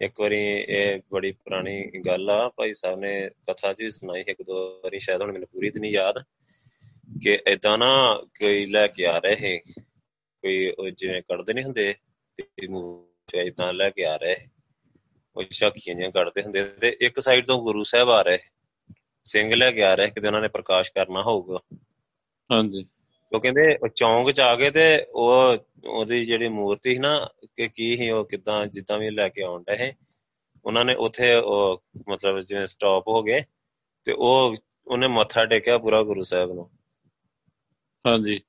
ਇੱਕ ਵਾਰੀ ਇਹ ਬੜੀ ਪੁਰਾਣੀ ਗੱਲ ਆ ਭਾਈ ਸਾਹਿਬ ਨੇ ਕਥਾ ਜੀ ਸੁਣਾਈ ਇੱਕ ਦੋ ਵਾਰੀ ਸ਼ਾਇਦ ਹੁਣ ਮੈਨੂੰ ਪੂਰੀ ਤੇ ਨਹੀਂ ਯਾਦ ਕਿ ਇਦਾਂ ਨਾ ਕੋਈ ਲੈ ਕੇ ਆ ਰਹੇ ਕੋਈ ਉਹ ਜਿਵੇਂ ਕੱਢਦੇ ਨਹੀਂ ਹੁੰਦੇ ਤੇ ਮੂੰਹ ਇਦਾਂ ਲੈ ਕੇ ਆ ਰਹੇ ਉਹ ਝਾਕੀਆਂ ਜਿਹੀਆਂ ਕੱਢਦੇ ਹੁੰਦੇ ਤੇ ਇੱਕ ਸਾਈਡ ਤੋਂ ਗੁਰੂ ਸਾਹਿਬ ਆ ਰਹੇ ਸਿੰਘ ਲੈ ਕੇ ਆ ਰਹੇ ਕਿਤੇ ਉਹਨਾਂ ਨੇ ਪ੍ਰਕਾਸ਼ ਕਰਨਾ ਹੋਊਗਾ। ਹਾਂਜੀ। ਉਹ ਕਹਿੰਦੇ ਉਹ ਚੌਂਕ ਚ ਆ ਗਏ ਤੇ ਉਹ ਉਹਦੀ ਜਿਹੜੀ ਮੂਰਤੀ ਸੀ ਨਾ ਕਿ ਕੀ ਸੀ ਉਹ ਕਿਦਾਂ ਜਿੱਦਾਂ ਵੀ ਲੈ ਕੇ ਆਉਣ ਡਏ ਉਹਨਾਂ ਨੇ ਉੱਥੇ ਉਹ ਮਤਲਬ ਜਿਵੇਂ ਸਟਾਪ ਹੋ ਗਏ ਤੇ ਉਹ ਉਹਨੇ ਮੱਥਾ ਟੇਕਿਆ ਪੂਰਾ ਗੁਰੂ ਸਾਹਿਬ ਨੂੰ। ਹਾਂਜੀ।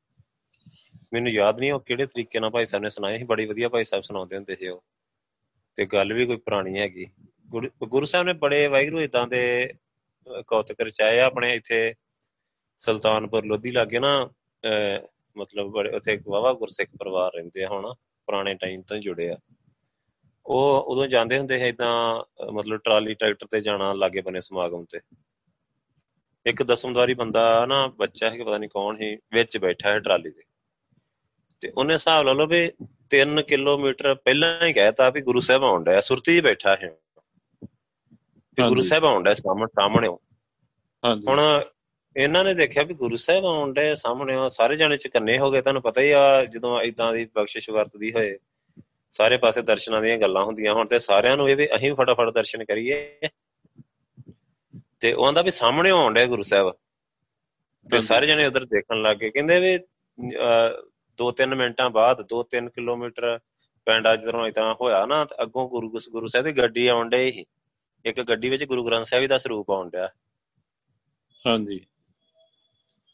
ਮੈਨੂੰ ਯਾਦ ਨਹੀਂ ਉਹ ਕਿਹੜੇ ਤਰੀਕੇ ਨਾਲ ਭਾਈ ਸਾਹਿਬ ਨੇ ਸੁਣਾਏ ਸੀ ਬੜੀ ਵਧੀਆ ਭਾਈ ਸਾਹਿਬ ਸੁਣਾਉਂਦੇ ਹੁੰਦੇ ਸੀ ਉਹ। ਤੇ ਗੱਲ ਵੀ ਕੋਈ ਪੁਰਾਣੀ ਹੈਗੀ। ਗੁਰੂ ਸਾਹਿਬ ਨੇ ਬੜੇ ਵਾਹਿਗੁਰੂ ਇਦਾਂ ਦੇ ਕੌਤਕ ਰਚਾਏ ਆਪਣੇ ਇੱਥੇ ਸੁਲਤਾਨਪੁਰ ਲੋਧੀ ਲਾਗੇ ਨਾ ਮਤਲਬ ਬੜੇ ਉੱਥੇ ਵਾਵਾ ਗੁਰਸਿੱਖ ਪਰਿਵਾਰ ਰਹਿੰਦੇ ਆ ਹੁਣ ਪੁਰਾਣੇ ਟਾਈਮ ਤੋਂ ਜੁੜੇ ਆ। ਉਹ ਉਦੋਂ ਜਾਂਦੇ ਹੁੰਦੇ ਸੀ ਇਦਾਂ ਮਤਲਬ ਟਰਾਲੀ ਟਰੈਕਟਰ ਤੇ ਜਾਣਾ ਲਾਗੇ ਬਨੇ ਸਮਾਗਮ ਤੇ। ਇੱਕ ਦਸਮਦਾਰੀ ਬੰਦਾ ਨਾ ਬੱਚਾ ਹੈ ਕਿ ਪਤਾ ਨਹੀਂ ਕੌਣ ਸੀ ਵਿੱਚ ਬੈਠਾ ਹੈ ਟਰਾਲੀ ਦੇ ਤੇ ਉਹਨੇ ਹਿਸਾਬ ਲਾ ਲਓ ਵੀ 3 ਕਿਲੋਮੀਟਰ ਪਹਿਲਾਂ ਹੀ ਕਹਿਤਾ ਵੀ ਗੁਰੂ ਸਾਹਿਬ ਆਉਣ ਡਿਆ ਸੁਰਤੀ 'ਚ ਬੈਠਾ ਹੈ ਤੇ ਗੁਰੂ। ਸਾਹਿਬ ਆਉਣ ਡਿਆ ਸਾਹਮਣੇ ਸਾਹਮਣੇ ਹਾਂਜੀ। ਹੁਣ ਇਹਨਾਂ ਨੇ ਦੇਖਿਆ ਵੀ ਗੁਰੂ ਸਾਹਿਬ ਆਉਣ ਡਿਆ ਸਾਹਮਣੇ ਉਹ ਸਾਰੇ ਜਾਣੇ ਚਕੰਨੇ ਹੋ ਗਏ। ਤੁਹਾਨੂੰ ਪਤਾ ਹੀ ਆ ਜਦੋਂ ਇਦਾਂ ਦੀ ਬਖਸ਼ਿਸ਼ ਵਰਤਦੀ ਹੋਏ ਸਾਰੇ ਪਾਸੇ ਦਰਸ਼ਨਾਂ ਦੀਆਂ ਗੱਲਾਂ ਹੁੰਦੀਆਂ ਹੁਣ ਤੇ ਸਾਰਿਆਂ ਨੂੰ ਇਹ ਵੀ ਅਸੀਂ ਫਟਾਫਟ ਦਰਸ਼ਨ ਕਰੀਏ। ਤੇ ਉਹ ਆਂਦਾ ਵੀ ਸਾਹਮਣੇ ਆਉਣ ਡਿਆ ਗੁਰੂ ਸਾਹਿਬ। ਤੇ। ਸਾਰੇ ਜਣੇ ਉਧਰ ਦੇਖਣ ਲੱਗ ਗਏ। ਕਹਿੰਦੇ ਵੀ ਅਹ, ਦੋ ਤਿੰਨ ਮਿੰਟਾਂ ਬਾਅਦ ਦੋ ਤਿੰਨ ਕਿਲੋਮੀਟਰ ਪਿੰਡ ਜਦੋਂ ਇਦਾਂ ਹੋਇਆ ਨਾ ਤੇ ਅੱਗੋਂ ਗੁਰੂ ਗੁਰੂ ਸਾਹਿਬ ਦੀ ਗੱਡੀ ਆਉਣ ਡਈ ਸੀ। ਇੱਕ ਗੱਡੀ ਵਿੱਚ ਗੁਰੂ ਗ੍ਰੰਥ ਸਾਹਿਬ ਜੀ ਦਾ ਸਰੂਪ ਆਉਣ ਡਿਆ। ਹਾਂਜੀ।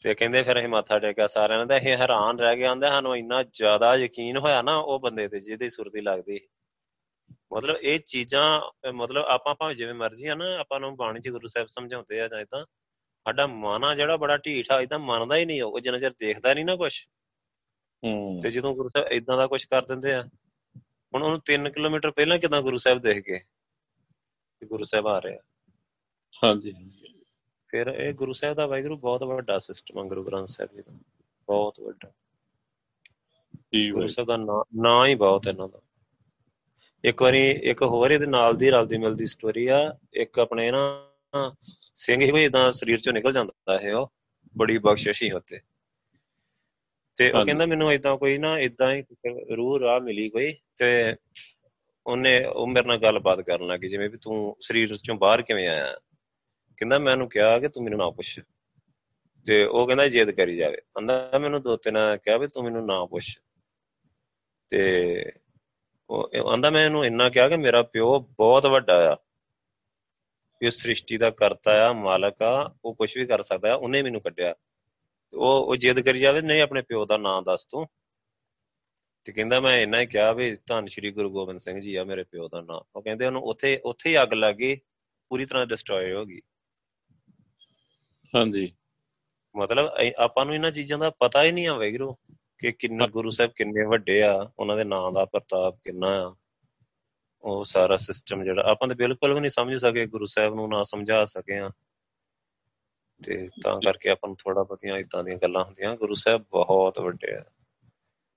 ਤੇ ਕਹਿੰਦੇ ਫਿਰ ਅਸੀਂ ਮੱਥਾ ਟੇਕਿਆ ਸਾਰਿਆਂ ਨੇ ਤੇ ਅਸੀਂ ਹੈਰਾਨ ਰਹਿ ਗਏ ਆਂਦੇ ਸਾਨੂੰ ਇੰਨਾ ਜ਼ਿਆਦਾ ਯਕੀਨ ਹੋਇਆ ਨਾ ਉਹ ਬੰਦੇ ਤੇ ਜਿਹਦੀ ਸੁਰਤੀ ਲੱਗਦੀ। ਮਤਲਬ ਇਹ ਚੀਜ਼ਾਂ ਮਤਲਬ ਆਪਾਂ ਭਾਵੇਂ ਜਿਵੇਂ ਮਰਜ਼ੀ ਆ ਨਾ ਆਪਾਂ ਨੂੰ ਬਾਣੀ ਚ ਗੁਰੂ ਸਾਹਿਬ ਸਮਝਾਉਂਦੇ ਆ ਜਾਂ ਇਦਾਂ ਸਾਡਾ ਮਨ ਆ ਜਿਹੜਾ ਬੜਾ ਢੀਠ ਆ ਇਦਾਂ ਮੰਨਦਾ ਹੀ ਨਹੀਂ ਉਹ ਜਿੰਨਾ ਚਿਰ ਦੇਖਦਾ ਨਹੀਂ ਨਾ ਕੁਝ ਹੂੰ ਤੇ ਜਦੋਂ ਗੁਰੂ ਸਾਹਿਬ ਇਦਾਂ ਦਾ ਕੁਝ ਕਰ ਦਿੰਦੇ ਆ ਹੁਣ ਉਹਨੂੰ 3 ਕਿਲੋਮੀਟਰ ਪਹਿਲਾਂ ਕਿਦਾਂ ਗੁਰੂ ਸਾਹਿਬ ਦੇਖ ਗਏ ਕਿ ਗੁਰੂ ਸਾਹਿਬ ਆ ਰਹੇ ਹਾਂਜੀ ਹਾਂਜੀ। ਫਿਰ ਇਹ ਗੁਰੂ ਸਾਹਿਬ ਦਾ ਵਾਹਿਗੁਰੂ ਬਹੁਤ ਵੱਡਾ ਸਿਸਟਮ ਆ ਗੁਰੂ ਗ੍ਰੰਥ ਸਾਹਿਬ ਜੀ ਦਾ। ਬਹੁਤ ਵੱਡਾ। ਠੀਕ ਗੁਰੂ ਸਾਹਿਬ ਦਾ ਨਾਂ ਹੀ ਬਹੁਤ ਇਹਨਾਂ ਦਾ। ਇੱਕ ਵਾਰੀ ਇੱਕ ਹੋਰ ਇਹਦੇ ਨਾਲ ਦੀ ਰਲਦੀ ਮਿਲਦੀ ਸਟੋਰੀ ਆ। ਇੱਕ ਆਪਣੇ ਨਾ ਸਿੰਘ ਹੀ ਕੋਈ ਇਦਾਂ ਸਰੀਰ ਚੋਂ ਨਿਕਲ ਜਾਂਦਾ ਹੈ ਉਹ ਬੜੀ ਬਖਸ਼ਿਸ਼ ਹੀ ਹੁੰਦੇ ਤੇ ਉਹ। ਕਹਿੰਦਾ ਮੈਨੂੰ ਇਦਾਂ ਕੋਈ ਨਾ ਇਦਾਂ ਹੀ ਰੂਹ ਰਾਹ ਮਿਲੀ ਕੋਈ ਤੇ ਉਹਨੇ ਉਹ ਮੇਰੇ ਨਾਲ ਗੱਲਬਾਤ ਕਰਨ ਲੱਗੀ ਜਿਵੇਂ ਵੀ ਤੂੰ ਸਰੀਰ ਚੋਂ ਬਾਹਰ ਕਿਵੇਂ ਆਇਆ। ਕਹਿੰਦਾ ਮੈਂ ਉਹਨੂੰ ਕਿਹਾ ਕਿ ਤੂੰ ਮੈਨੂੰ ਨਾ ਪੁੱਛ। ਤੇ ਉਹ ਕਹਿੰਦਾ ਜਿੱਦ ਕਰੀ ਜਾਵੇ। ਕਹਿੰਦਾ ਮੈਨੂੰ ਦੋ ਤਿੰਨ ਕਿਹਾ ਵੀ ਤੂੰ ਮੈਨੂੰ ਨਾ ਪੁੱਛ। ਤੇ ਉਹ ਆਂਦਾ ਮੈਂ ਇਹਨੂੰ ਇੰਨਾ ਕਿਹਾ ਕਿ ਮੇਰਾ ਪਿਓ ਬਹੁਤ ਵੱਡਾ ਆ। ਕਿ ਉਹ ਸ੍ਰਿਸ਼ਟੀ ਦਾ ਕਰਤਾ ਆ, ਮਾਲਕ ਆ, ਉਹ ਕੁਝ ਵੀ ਕਰ ਸਕਦਾ ਆ, ਉਹਨੇ ਮੈਨੂੰ ਕੱਢਿਆ। ਤੇ ਉਹ ਉਹ ਜਿੱਦ ਕਰੀ ਜਾਵੇ, ਨਹੀਂ, ਆਪਣੇ ਪਿਓ ਦਾ ਨਾਂ ਦੱਸ ਤੂੰ। ਤੇ ਕਹਿੰਦਾ ਮੈਂ ਇੰਨਾ ਹੀ ਕਿਹਾ ਵੀ ਧੰਨ ਸ਼੍ਰੀ ਗੁਰੂ ਗੋਬਿੰਦ ਸਿੰਘ ਜੀ ਆ, ਮੇਰੇ ਪਿਓ ਦਾ ਨਾਂ। ਉਹ ਕਹਿੰਦੇ ਉਹਨੂੰ ਉੱਥੇ ਉੱਥੇ ਹੀ ਅੱਗ ਲੱਗ ਗਈ, ਪੂਰੀ ਤਰ੍ਹਾਂ ਡਿਸਟਰੋਏ ਹੋ ਗਈ। ਹਾਂਜੀ। ਮਤਲਬ ਆਪਾਂ ਨੂੰ ਇਹਨਾਂ ਚੀਜ਼ਾਂ ਦਾ ਪਤਾ ਹੀ ਨਹੀਂ ਆ ਵੈਗਰੂ ਕਿ ਕਿੰਨੇ ਗੁਰੂ ਸਾਹਿਬ ਕਿੰਨੇ ਵੱਡੇ ਆ ਉਹਨਾਂ ਦੇ ਨਾਂ ਦਾ ਪ੍ਰਤਾਪ ਕਿੰਨਾ ਆ। ਉਹ ਸਾਰਾ ਸਿਸਟਮ ਜਿਹੜਾ ਆਪਾਂ ਤਾਂ ਬਿਲਕੁਲ ਵੀ ਨਹੀਂ ਸਮਝ ਸਕੇ ਗੁਰੂ ਸਾਹਿਬ ਨੂੰ ਨਾ ਸਮਝਾ ਸਕੇ ਆ। ਤੇ ਤਾਂ ਕਰਕੇ ਆਪਾਂ ਨੂੰ ਥੋੜਾ ਬਹੁਤੀਆਂ ਇਦਾਂ ਦੀਆਂ ਗੱਲਾਂ ਹੁੰਦੀਆਂ ਗੁਰੂ ਸਾਹਿਬ ਬਹੁਤ ਵੱਡੇ ਆ।